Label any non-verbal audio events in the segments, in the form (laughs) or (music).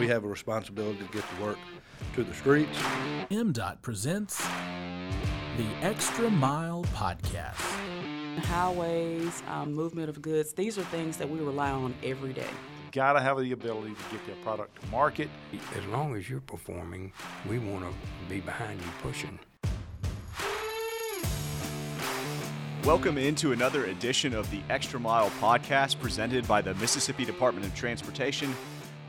we have a responsibility to get the work to the streets. MDOT presents the Extra Mile Podcast. Highways, um, movement of goods, these are things that we rely on every day. Got to have the ability to get their product to market. As long as you're performing, we want to be behind you pushing. Welcome into another edition of the Extra Mile podcast presented by the Mississippi Department of Transportation.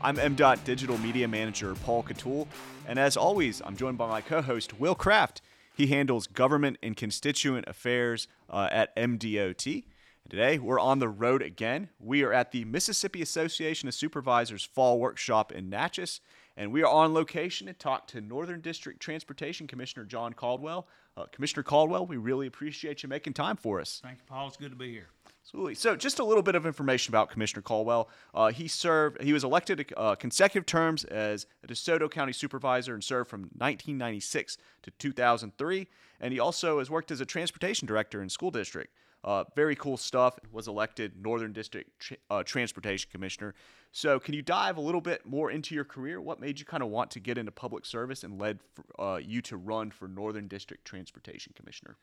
I'm MDOT Digital Media Manager Paul Catul, and as always, I'm joined by my co host Will Kraft. He handles government and constituent affairs uh, at MDOT. Today, we're on the road again. We are at the Mississippi Association of Supervisors Fall Workshop in Natchez, and we are on location to talk to Northern District Transportation Commissioner John Caldwell. Uh, Commissioner Caldwell, we really appreciate you making time for us. Thank you, Paul. It's good to be here. Absolutely. So, just a little bit of information about Commissioner Caldwell. Uh, he served. He was elected uh, consecutive terms as a DeSoto County Supervisor and served from 1996 to 2003. And he also has worked as a transportation director in school district. Uh, very cool stuff. Was elected Northern District Tr- uh, Transportation Commissioner. So, can you dive a little bit more into your career? What made you kind of want to get into public service and led for, uh, you to run for Northern District Transportation Commissioner?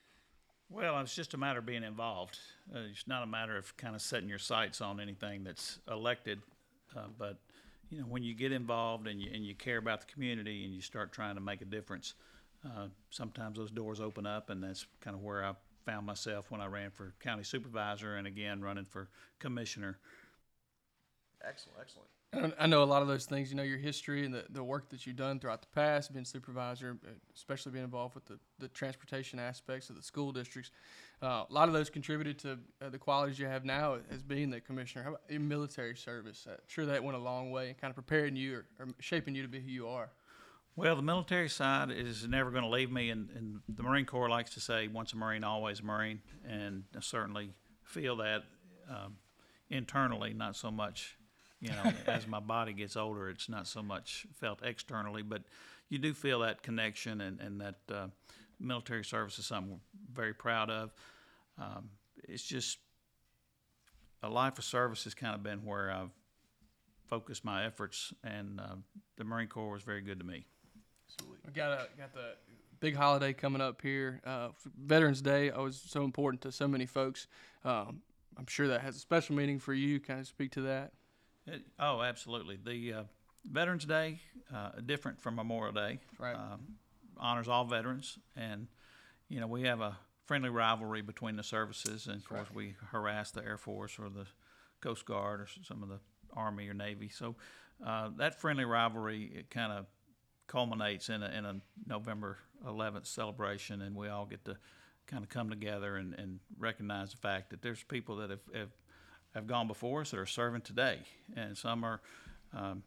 Well, it's just a matter of being involved. Uh, it's not a matter of kind of setting your sights on anything that's elected. Uh, but you know, when you get involved and you and you care about the community and you start trying to make a difference, uh, sometimes those doors open up, and that's kind of where I found myself when I ran for county supervisor and again running for commissioner. Excellent, excellent. I know a lot of those things. You know your history and the, the work that you've done throughout the past, being supervisor, uh, especially being involved with the, the transportation aspects of the school districts. Uh, a lot of those contributed to uh, the qualities you have now as being the commissioner. How about your military service? Uh, sure, that went a long way in kind of preparing you or, or shaping you to be who you are. Well, the military side is never going to leave me, and, and the Marine Corps likes to say, "Once a Marine, always a Marine," and I certainly feel that um, internally, not so much you know, (laughs) as my body gets older, it's not so much felt externally, but you do feel that connection and, and that uh, military service is something we're very proud of. Um, it's just a life of service has kind of been where I've focused my efforts, and uh, the Marine Corps was very good to me. We got a, got the big holiday coming up here. Uh, Veterans Day I always so important to so many folks. Um, I'm sure that has a special meaning for you. Kind of speak to that. It, oh, absolutely. The uh, Veterans Day, uh, different from Memorial Day, Right. um, honors all veterans, and you know we have a friendly rivalry between the services, and of course we harass the Air Force or the Coast Guard or some of the Army or Navy. So uh, that friendly rivalry it kind of culminates in a, in a November 11th celebration, and we all get to kind of come together and, and recognize the fact that there's people that have, have have gone before us that are serving today, and some are um,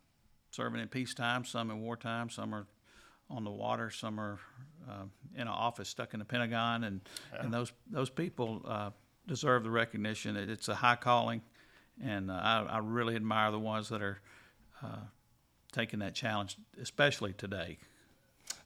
serving in peacetime, some in wartime, some are on the water, some are uh, in an office stuck in the Pentagon, and and those those people uh, deserve the recognition. It, it's a high calling, and uh, I, I really admire the ones that are uh, taking that challenge, especially today.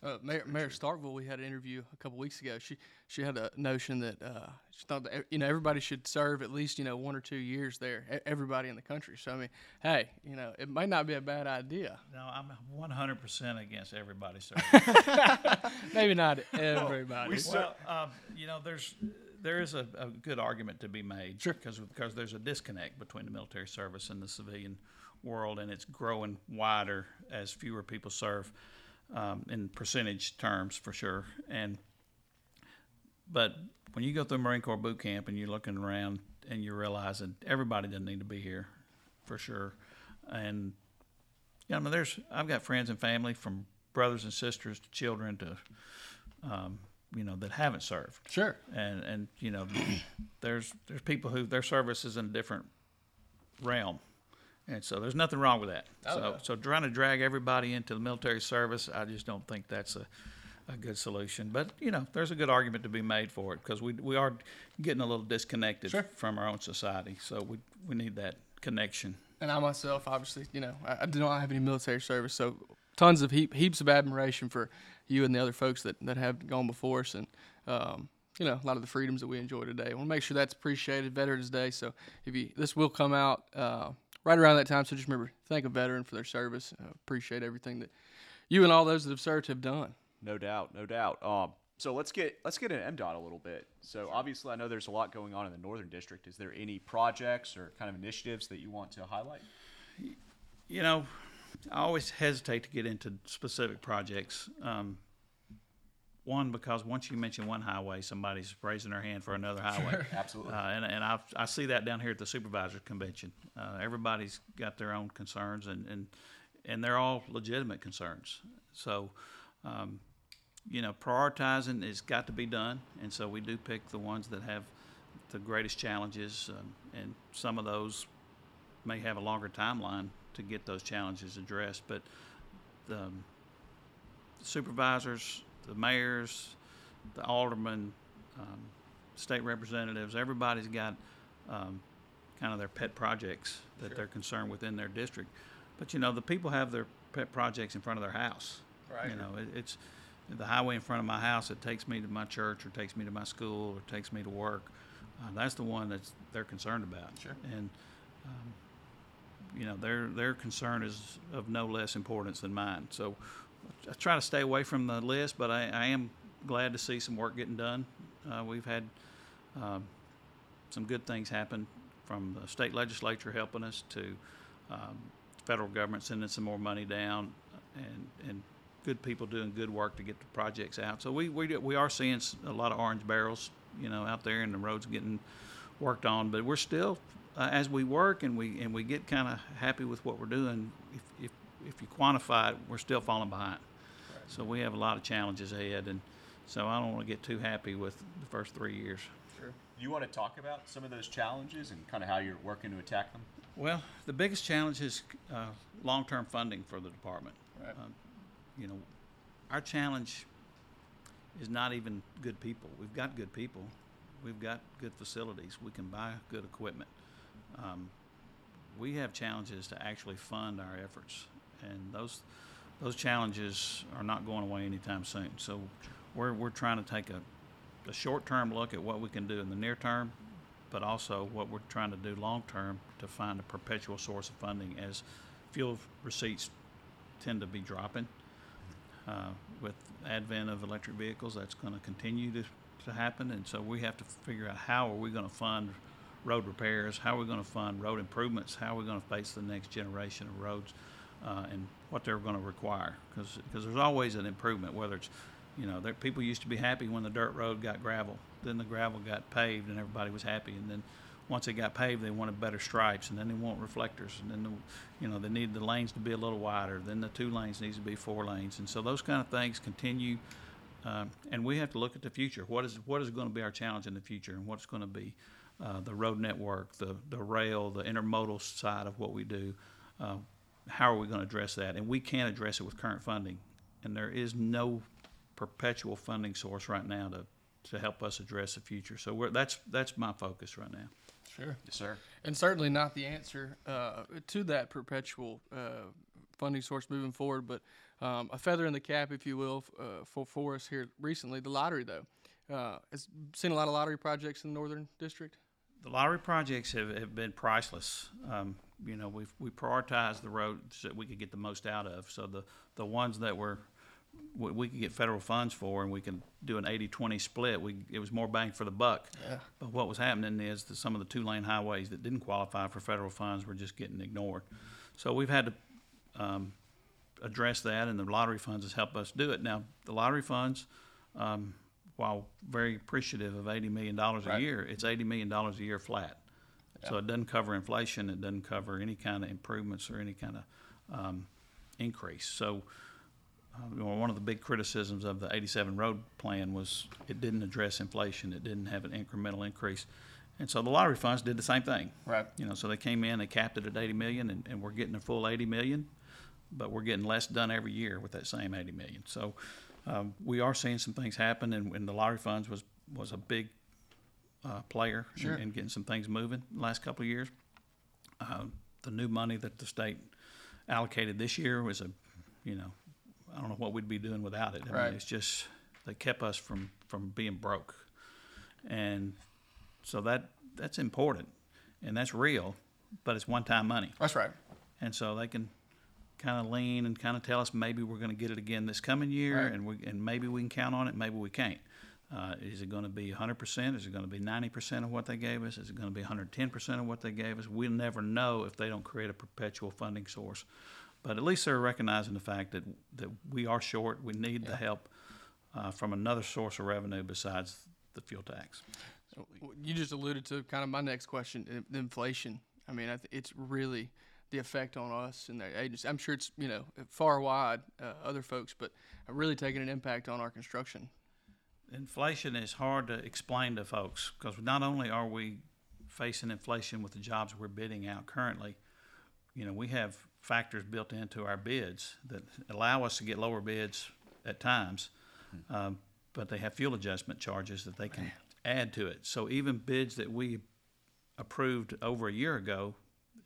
Uh, Mayor, Mayor Starkville, we had an interview a couple weeks ago. She she had a notion that uh, she thought that you know everybody should serve at least you know one or two years there. e- Everybody in the country. So I mean, hey, you know, it might not be a bad idea. No, I'm 100% against everybody serving. (laughs) Maybe not everybody. Well, um, you know, there's there is a, a good argument to be made Sure. because because there's a disconnect between the military service and the civilian world, and it's growing wider as fewer people serve um, in percentage terms for sure. And but when you go through Marine Corps boot camp and you're looking around and you're realizing everybody doesn't need to be here for sure, and yeah, I mean, there's I've got friends and family from brothers and sisters to children to um, you know that haven't served sure. and and you know there's there's people who their service is in a different realm and so there's nothing wrong with that. So so trying to drag everybody into the military service i just don't think that's a a good solution. But you know there's a good argument to be made for it because we we are getting a little disconnected from our own society. So we we need that connection. And I myself, obviously, you know, I, I do not have any military service, so tons of heap, heaps of admiration for you and the other folks that, that have gone before us, and um, you know, a lot of the freedoms that we enjoy today. I want to make sure that's appreciated. Veterans Day, so if you this will come out uh, right around that time. So just remember, thank a veteran for their service. Uh, appreciate everything that you and all those that have served have done. No doubt, no doubt. Um, so let's get let's get into MDOT a little bit. So obviously, I know there's a lot going on in the Northern District. Is there any projects or kind of initiatives that you want to highlight? You know, I always hesitate to get into specific projects. Um, one, because once you mention one highway, somebody's raising their hand for another highway. Sure, (laughs) Absolutely. Uh, and and I, I see that down here at the supervisors convention. Uh, everybody's got their own concerns, and, and and they're all legitimate concerns. So, um, you know, prioritizing has got to be done, and so we do pick the ones that have the greatest challenges, um, and some of those may have a longer timeline to get those challenges addressed. But the um, supervisors, the mayors, the aldermen, um, state representatives, everybody's got um, kind of their pet projects that they're concerned with in their district. But you know, the people have their pet projects in front of their house. Right. You know, it, it's the highway in front of my house that takes me to my church or takes me to my school or takes me to work. Uh, that's the one that they're concerned about. Sure. And um, you know, their their concern is of no less importance than mine. So I try to stay away from the list, but I, I am glad to see some work getting done. Uh, we've had um, some good things happen from the state legislature helping us to um, federal government sending some more money down and, and good people doing good work to get the projects out. So we, we, we are seeing a lot of orange barrels, you know, out there and the roads getting worked on, but we're still, uh, as we work and we, and we get kind of happy with what we're doing, if, if, if you quantify it, we're still falling behind. So we have a lot of challenges ahead and so I don't want to get too happy with the first three years. Do you want to talk about some of those challenges and kind of how you're working to attack them? Well, the biggest challenge is uh, long-term funding for the department. Right. Um, you know, our challenge is not even good people. We've got good people. We've got good facilities. We can buy good equipment. Um, we have challenges to actually fund our efforts, and those those challenges are not going away anytime soon. So, we're we're trying to take a a short-term look at what we can do in the near term, but also what we're trying to do long-term to find a perpetual source of funding as fuel receipts tend to be dropping. Uh, with advent of electric vehicles, that's going to continue to, to happen, and so we have to figure out how are we going to fund road repairs, how are we going to fund road improvements, how are we going to face the next generation of roads, uh, and what they're going to require, because there's always an improvement, whether it's you know, there, people used to be happy when the dirt road got gravel. Then the gravel got paved, and everybody was happy. And then once it got paved, they wanted better stripes, and then they want reflectors, and then the, you know they needed the lanes to be a little wider. Then the two lanes needs to be four lanes, and so those kind of things continue. Um, and we have to look at the future. What is what is going to be our challenge in the future, and what's going to be uh, the road network, the the rail, the intermodal side of what we do. Uh, how are we going to address that? And we can't address it with current funding, and there is no perpetual funding source right now to, to help us address the future. So we're, that's that's my focus right now. Sure. Yes, sir. And certainly not the answer uh, to that perpetual uh, funding source moving forward, but um, a feather in the cap, if you will, uh, for, for us here recently. The lottery, though, uh, has seen a lot of lottery projects in the Northern District. The lottery projects have, have been priceless. Um, you know, we've we prioritized the roads that we could get the most out of. So the the ones that were we, we could get federal funds for, and we can do an 80-20 split. We it was more bang for the buck. Yeah. But what was happening is that some of the two-lane highways that didn't qualify for federal funds were just getting ignored. So we've had to um, address that, and the lottery funds has helped us do it. Now, the lottery funds, um, while very appreciative of $80 million a Right. year, it's $80 million a year flat. So it doesn't cover inflation, it doesn't cover any kind of improvements or any kind of um, increase. So uh, you know, one of the big criticisms of the 87 road plan was it didn't address inflation, it didn't have an incremental increase. And so the lottery funds did the same thing. Right. You know, so they came in, they capped it at 80 million, and, and we're getting a full 80 million, but we're getting less done every year with that same 80 million. So um, we are seeing some things happen, and, and the lottery funds was was a big uh, player in- Sure. in, getting some things moving the last couple of years. Uh, the new money that the state allocated this year was a, you know, I don't know what we'd be doing without it. I Right. mean, it's just they kept us from from being broke, and so that that's important, and that's real. but it's one-time money. That's right. And so they can kind of lean and kind of tell us maybe we're going to get it again this coming year, Right. and we and maybe we can count on it, maybe we can't. Uh, is it going to be 100%? Is it going to be 90% of what they gave us? Is it going to be 110% of what they gave us? We'll never know if they don't create a perpetual funding source. But at least they're recognizing the fact that, that we are short. We need the help uh, from another source of revenue besides the fuel tax. You just alluded to kind of my next question, inflation. I mean, it's really the effect on us and the agency. I'm sure it's you know far wide uh, other folks, but really taking an impact on our construction. Inflation is hard to explain to folks because not only are we facing inflation with the jobs we're bidding out currently, you know, we have factors built into our bids that allow us to get lower bids at times, um, but they have fuel adjustment charges that they can add to it. So even bids that we approved over a year ago,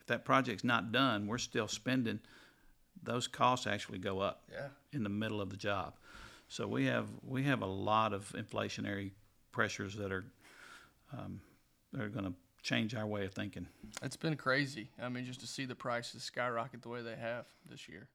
if that project's not done, we're still spending, those costs actually go up Yeah. in the middle of the job. So we have we have a lot of inflationary pressures that are um, that are going to change our way of thinking. It's been crazy. I mean, just to see the prices skyrocket the way they have this year.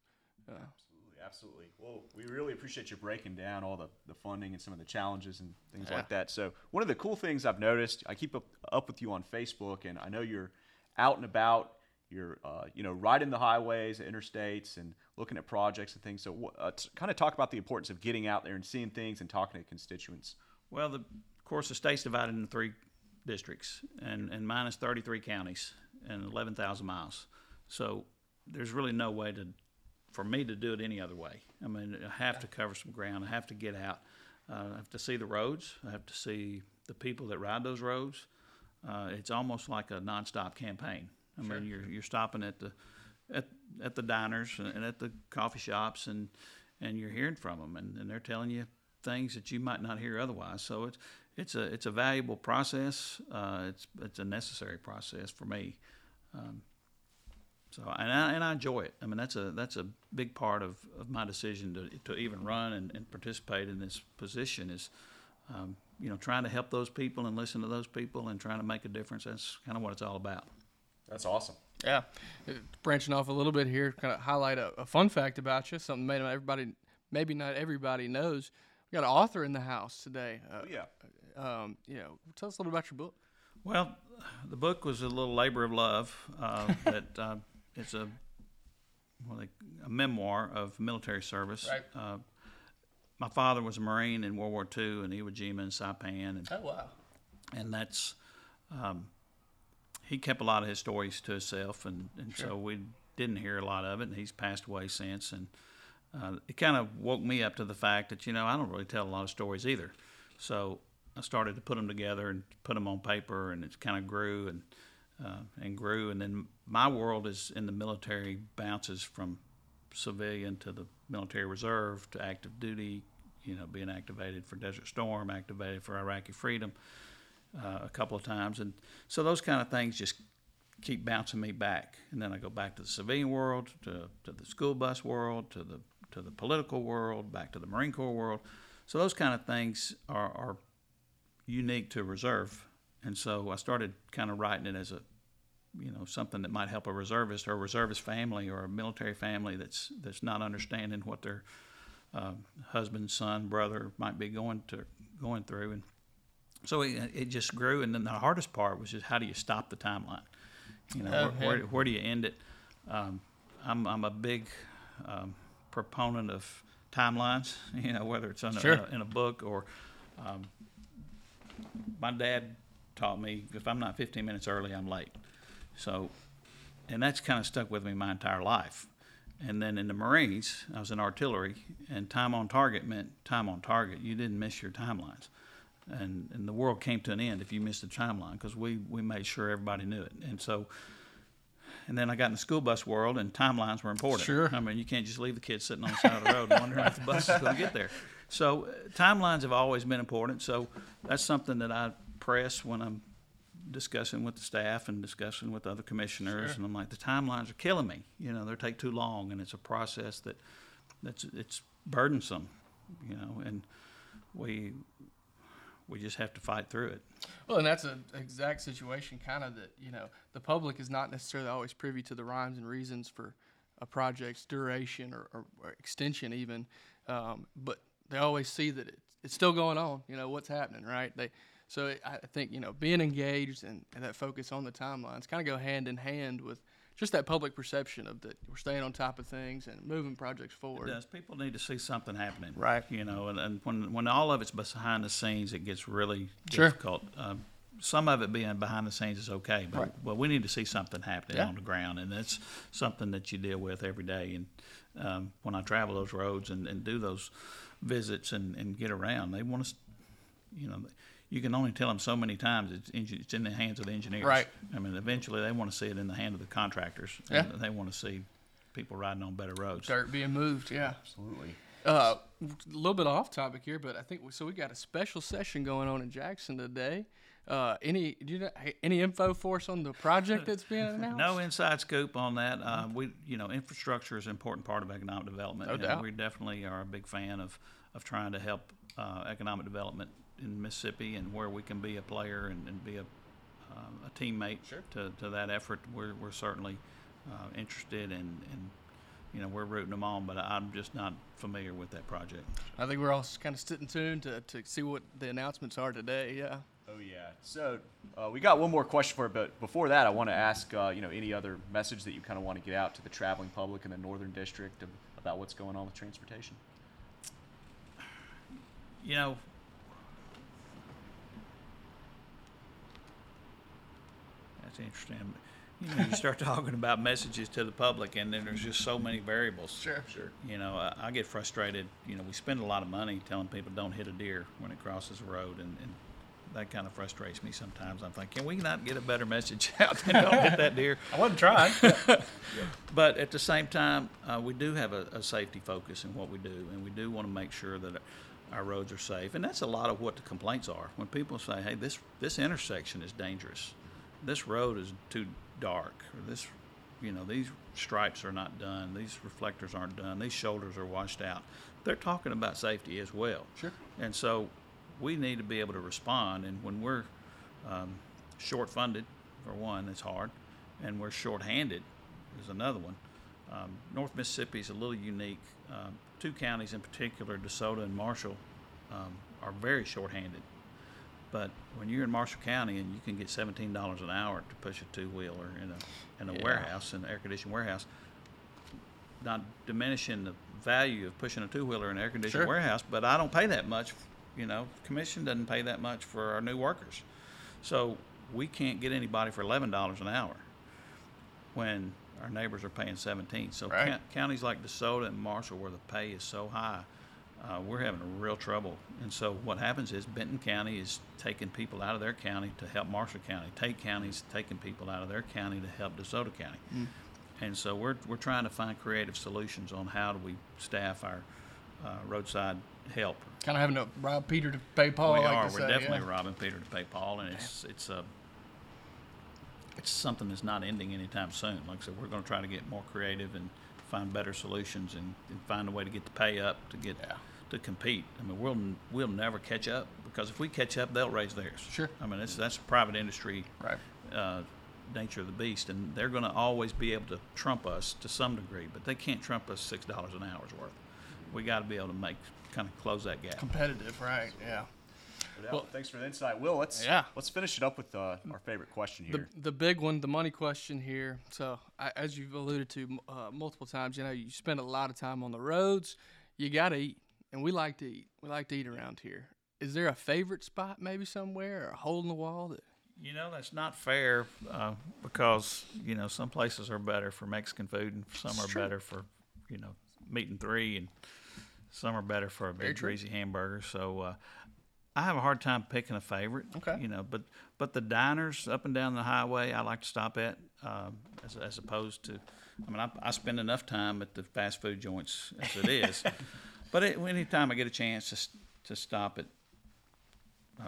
Uh, Absolutely, absolutely. Well, we really appreciate you breaking down all the, the funding and some of the challenges and things Yeah. like that. So, one of the cool things I've noticed, I keep up, up with you on Facebook, and I know you're out and about. You're, uh, you know, riding the highways, interstates, and looking at projects and things. So, uh, kind of talk about the importance of getting out there and seeing things and talking to constituents. Well, the, of course, the state's divided into three districts, and, and mine is 33 counties and 11,000 miles. So there's really no way to, for me to do it any other way. I mean, I have to cover some ground. I have to get out. Uh, I have to see the roads. I have to see the people that ride those roads. Uh, it's almost like a nonstop campaign. I mean, you're you're stopping at the at, at the diners and at the coffee shops and and you're hearing from them and, and they're telling you things that you might not hear otherwise. So it's it's a it's a valuable process. Uh, it's it's a necessary process for me. Um, so and I, and I enjoy it. I mean that's a that's a big part of, of my decision to, to even run and, and participate in this position is um, you know trying to help those people and listen to those people and trying to make a difference. That's kind of what it's all about. That's awesome. Yeah, branching off a little bit here, kind of highlight a, a fun fact about you, something maybe not everybody, maybe not everybody knows. We got an author in the house today. Uh, Oh, yeah. Um, you know, tell us a little about your book. Well, the book was a little labor of love. Uh, (laughs) that uh, it's a well, like a memoir of military service. Right. Uh, my father was a Marine in World War II in Iwo Jima and Saipan, and Oh wow. and that's um, he kept a lot of his stories to himself, and, and so we didn't hear a lot of it. And he's passed away since, and uh, it kind of woke me up to the fact that you know I don't really tell a lot of stories either. So I started to put them together and put them on paper, and it kind of grew and uh, and grew. And then my world is in the military, bounces from civilian to the military reserve to active duty. You know, being activated for Desert Storm, activated for Iraqi freedom uh, a couple of times, and so those kind of things just keep bouncing me back. And then I go back to the civilian world, to, to the school bus world, to the to the political world, back to the Marine Corps world. So those kind of things are, are unique to reserve, and so I started kind of writing it as a you know something that might help a reservist or a reservist family or a military family that's that's not understanding what their uh, husband, son, brother might be going to going through, and so it, it just grew. And then the hardest part was just how do you stop the timeline? You know, where, where, where do you end it? Um, I'm I'm a big um, proponent of timelines. (laughs) You know, whether it's in, a, Sure. in, a, in a book or um, my dad taught me if I'm not 15 minutes early, I'm late. So, and that's kind of stuck with me my entire life. And then in the Marines, I was in artillery, and time on target meant time on target. You didn't miss your timelines. And, and the world came to an end if you missed the timeline because we, we made sure everybody knew it. And so, and then I got in the school bus world, and timelines were important. Sure. I mean, you can't just leave the kids sitting on the side of the road wondering if the bus is going to get there. So, uh, timelines have always been important. So, that's something that I press when I'm discussing with the staff and discussing with other commissioners, Sure. and I'm like, the timelines are killing me. You know, they take too long, and it's a process that that's it's burdensome. You know, and we we just have to fight through it. Well, and that's an exact situation, kind of that you know the public is not necessarily always privy to the rhymes and reasons for a project's duration or, or, or extension, even. Um, but they always see that it, it's still going on. You know what's happening, right? They so it, I think you know being engaged and, and that focus on the timelines kind of go hand in hand with just that public perception of that we're staying on top of things and moving projects forward. It does. People need to see something happening, right? You know, and, and when when all of it's behind the scenes, it gets really Sure. difficult. Um, some of it being behind the scenes is okay, but Right. well, we need to see something happening Yeah. on the ground, and that's something that you deal with every day. And um, when I travel those roads and, and do those visits and, and get around, they want to, you know. You can only tell them so many times it's, engi- it's in the hands of the engineers. Right. I mean, eventually they want to see it in the hand of the contractors. Yeah. And they want to see people riding on better roads. Dirt being moved, yeah. Absolutely. Uh, a little bit off topic here, but I think we, so. We got a special session going on in Jackson today. Uh, any do you know, any info for us on the project that's being (laughs) announced? No inside scoop on that. Uh, we, you know, infrastructure is an important part of economic development. No and doubt. We definitely are a big fan of, of trying to help uh, economic development in Mississippi and where we can be a player and, and be a, um, a teammate to, to that effort. We're, we're certainly uh, interested in, and you know, we're rooting them on, but I'm just not familiar with that project. I think we're all kind of sitting tuned to, to see what the announcements are today. Yeah. Oh yeah. So uh, we got one more question for, you, but before that, I want to ask, uh, you know, any other message that you kind of want to get out to the traveling public in the Northern District of, about what's going on with transportation. You know, that's interesting. You know, you start (laughs) talking about messages to the public, and then there's just so many variables. Sure, sure. You know, I, I get frustrated. You know, we spend a lot of money telling people don't hit a deer when it crosses the road, and, and that kind of frustrates me sometimes. I'm thinking, can we not get a better message (laughs) out than don't hit that deer? (laughs) I wasn't trying. But at the same time, uh, we do have a, a safety focus in what we do, and we do want to make sure that our roads are safe. And that's a lot of what the complaints are. When people say, "Hey, this this intersection is dangerous. This road is too dark," or "This, you know, these stripes are not done. These reflectors aren't done. These shoulders are washed out." They're talking about safety as well. Sure. And so we need to be able to respond. And when we're um, short funded, for one, it's hard, and we're short handed is another one. Um, North Mississippi is a little unique. Um, two counties in particular, DeSoto and Marshall, um, are very short handed. But when you're in Marshall County and you can get $17 an hour to push a two wheeler in a, in a Yeah. warehouse, in an air conditioned warehouse, not diminishing the value of pushing a two wheeler in an air conditioned Sure. warehouse, but I don't pay that much. You know, commission doesn't pay that much for our new workers. So we can't get anybody for eleven dollars an hour when our neighbors are paying seventeen. So Right. count- counties like DeSoto and Marshall, where the pay is so high, uh, we're having real trouble. And so what happens is Benton County is taking people out of their county to help Marshall County. Tate County's taking people out of their county to help DeSoto County. And so we're, we're trying to find creative solutions on how do we staff our uh, roadside help. kind of having to rob Peter to pay Paul. We like are. We're say, definitely yeah. robbing Peter to pay Paul, and it's it's a it's something that's not ending anytime soon. Like I said, we're going to try to get more creative and find better solutions and, and find a way to get the pay up to get Yeah. To compete. I mean, we'll we'll never catch up because if we catch up, they'll raise theirs. Sure. I mean, it's that's private industry Right. uh, nature of the beast, and they're going to always be able to trump us to some degree, but they can't trump us six dollars an hour's worth. We got to be able to make kind of close that gap. Competitive, right? Yeah. No. Well- thanks for the insight, Will. Let's Yeah. let's finish it up with uh, our favorite question The, here. the big one, the money question here. So, I, as you've alluded to uh, multiple times, you know, you spend a lot of time on the roads. You got to eat, and we like to eat. We like to eat around here. Is there a favorite spot, maybe somewhere, or a hole in the wall that? You know, that's not fair uh, because, you know, some places are better for Mexican food and some are better for, you know, meat and three and some are better for a big greasy hamburger. So uh, I have a hard time picking a favorite. Okay. You know, but but the diners up and down the highway I like to stop at um, as, as opposed to, I mean, I, I spend enough time at the fast food joints as it is. (laughs) but it, anytime I get a chance to, to stop at you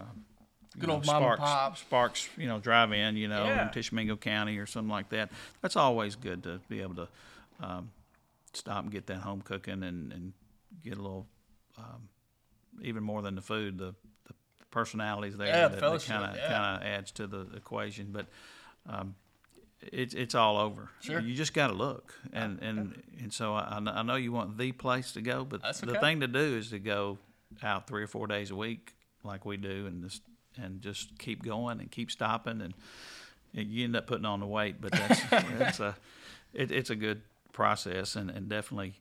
Good know, old mom and Sparks, pop. Sparks, you know, drive in, you know, Yeah. in Tishomingo County or something like that. That's always good to be able to um, stop and get that home cooking and, and get a little, um, even more than the food, the, the personalities there Yeah, that, kind of kind of adds to the equation. But um, it's it's all over. Sure. You just got to look, and and and so I, I know you want the place to go, but That's the thing to do is to go out three or four days a week, like we do, and just and just keep going and keep stopping, and you end up putting on the weight. But that's (laughs) that's a it, it's a good process, and and definitely,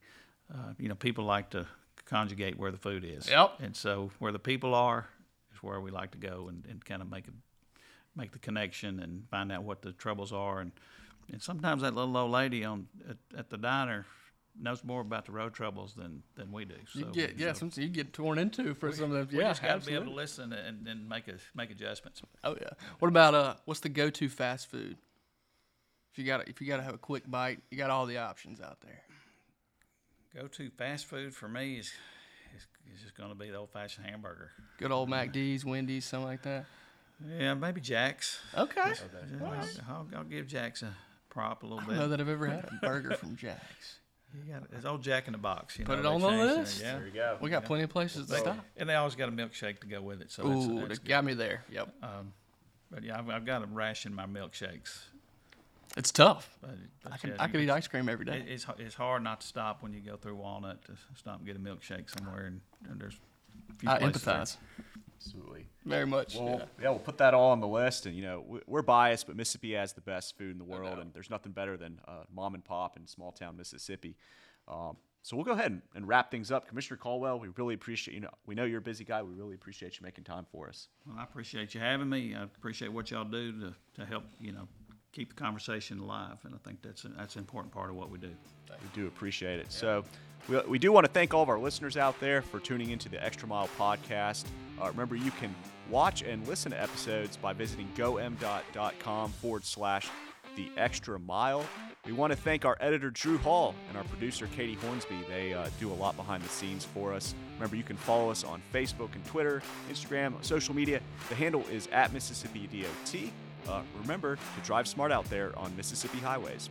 uh, you know, people like to conjugate where the food is. Yep. And so where the people are is where we like to go and, and kind of make a make the connection and find out what the troubles are and and sometimes that little old lady on at, at the diner knows more about the road troubles than than we do. So You get yeah, so you get torn into for some of them. we Yeah, just got to be able to listen and, and make a, make adjustments. Oh yeah. What about uh? What's the go-to fast food? If you got if you got to have a quick bite, you got all the options out there. Go to fast food for me is is, is just going to be the old fashioned hamburger. Good old MacD's, Wendy's, something like that. Yeah, maybe Jack's. Okay. Yeah, I'll, I'll, I'll give Jack's a prop a little I bit. don't know that I've ever had a (laughs) burger from Jack's. You got it's old Jack in the Box. You Put know, it on the changed list. Yeah. There you go. We got plenty of places to They- stop. And they always got a milkshake to go with it. So that's, Ooh, that's that good. got me there. Yep. Um, but yeah, I've, I've got to ration my milkshakes. It's tough. But, but I can yeah, I you- could eat ice cream every day. It, it's it's hard not to stop when you go through Walnut to stop and get a milkshake somewhere, and, and there's a few I places there. Empathize Absolutely. very much. Well, yeah. yeah. we'll put that all on the list, and you know we- we're biased, but Mississippi has the best food in the world, and there's nothing better than uh, mom and pop in small town Mississippi. Um, so we'll go ahead and, and wrap things up. Commissioner Caldwell, we really appreciate you know we know you're a busy guy. We really appreciate you making time for us. Well, I appreciate you having me. I appreciate what y'all do to, to help you know keep the conversation alive, and I think that's a, that's an important part of what we do. We do appreciate it. So, we, we do want to thank all of our listeners out there for tuning into the Extra Mile podcast. Uh, remember, you can watch and listen to episodes by visiting GoMDOT.com forward slash the extra mile. We want to thank our editor, Drew Hall, and our producer, Katie Hornsby. They uh, do a lot behind the scenes for us. Remember, you can follow us on Facebook and Twitter, Instagram, social media. The handle is at Mississippi DOT. Uh, remember to drive smart out there on Mississippi highways.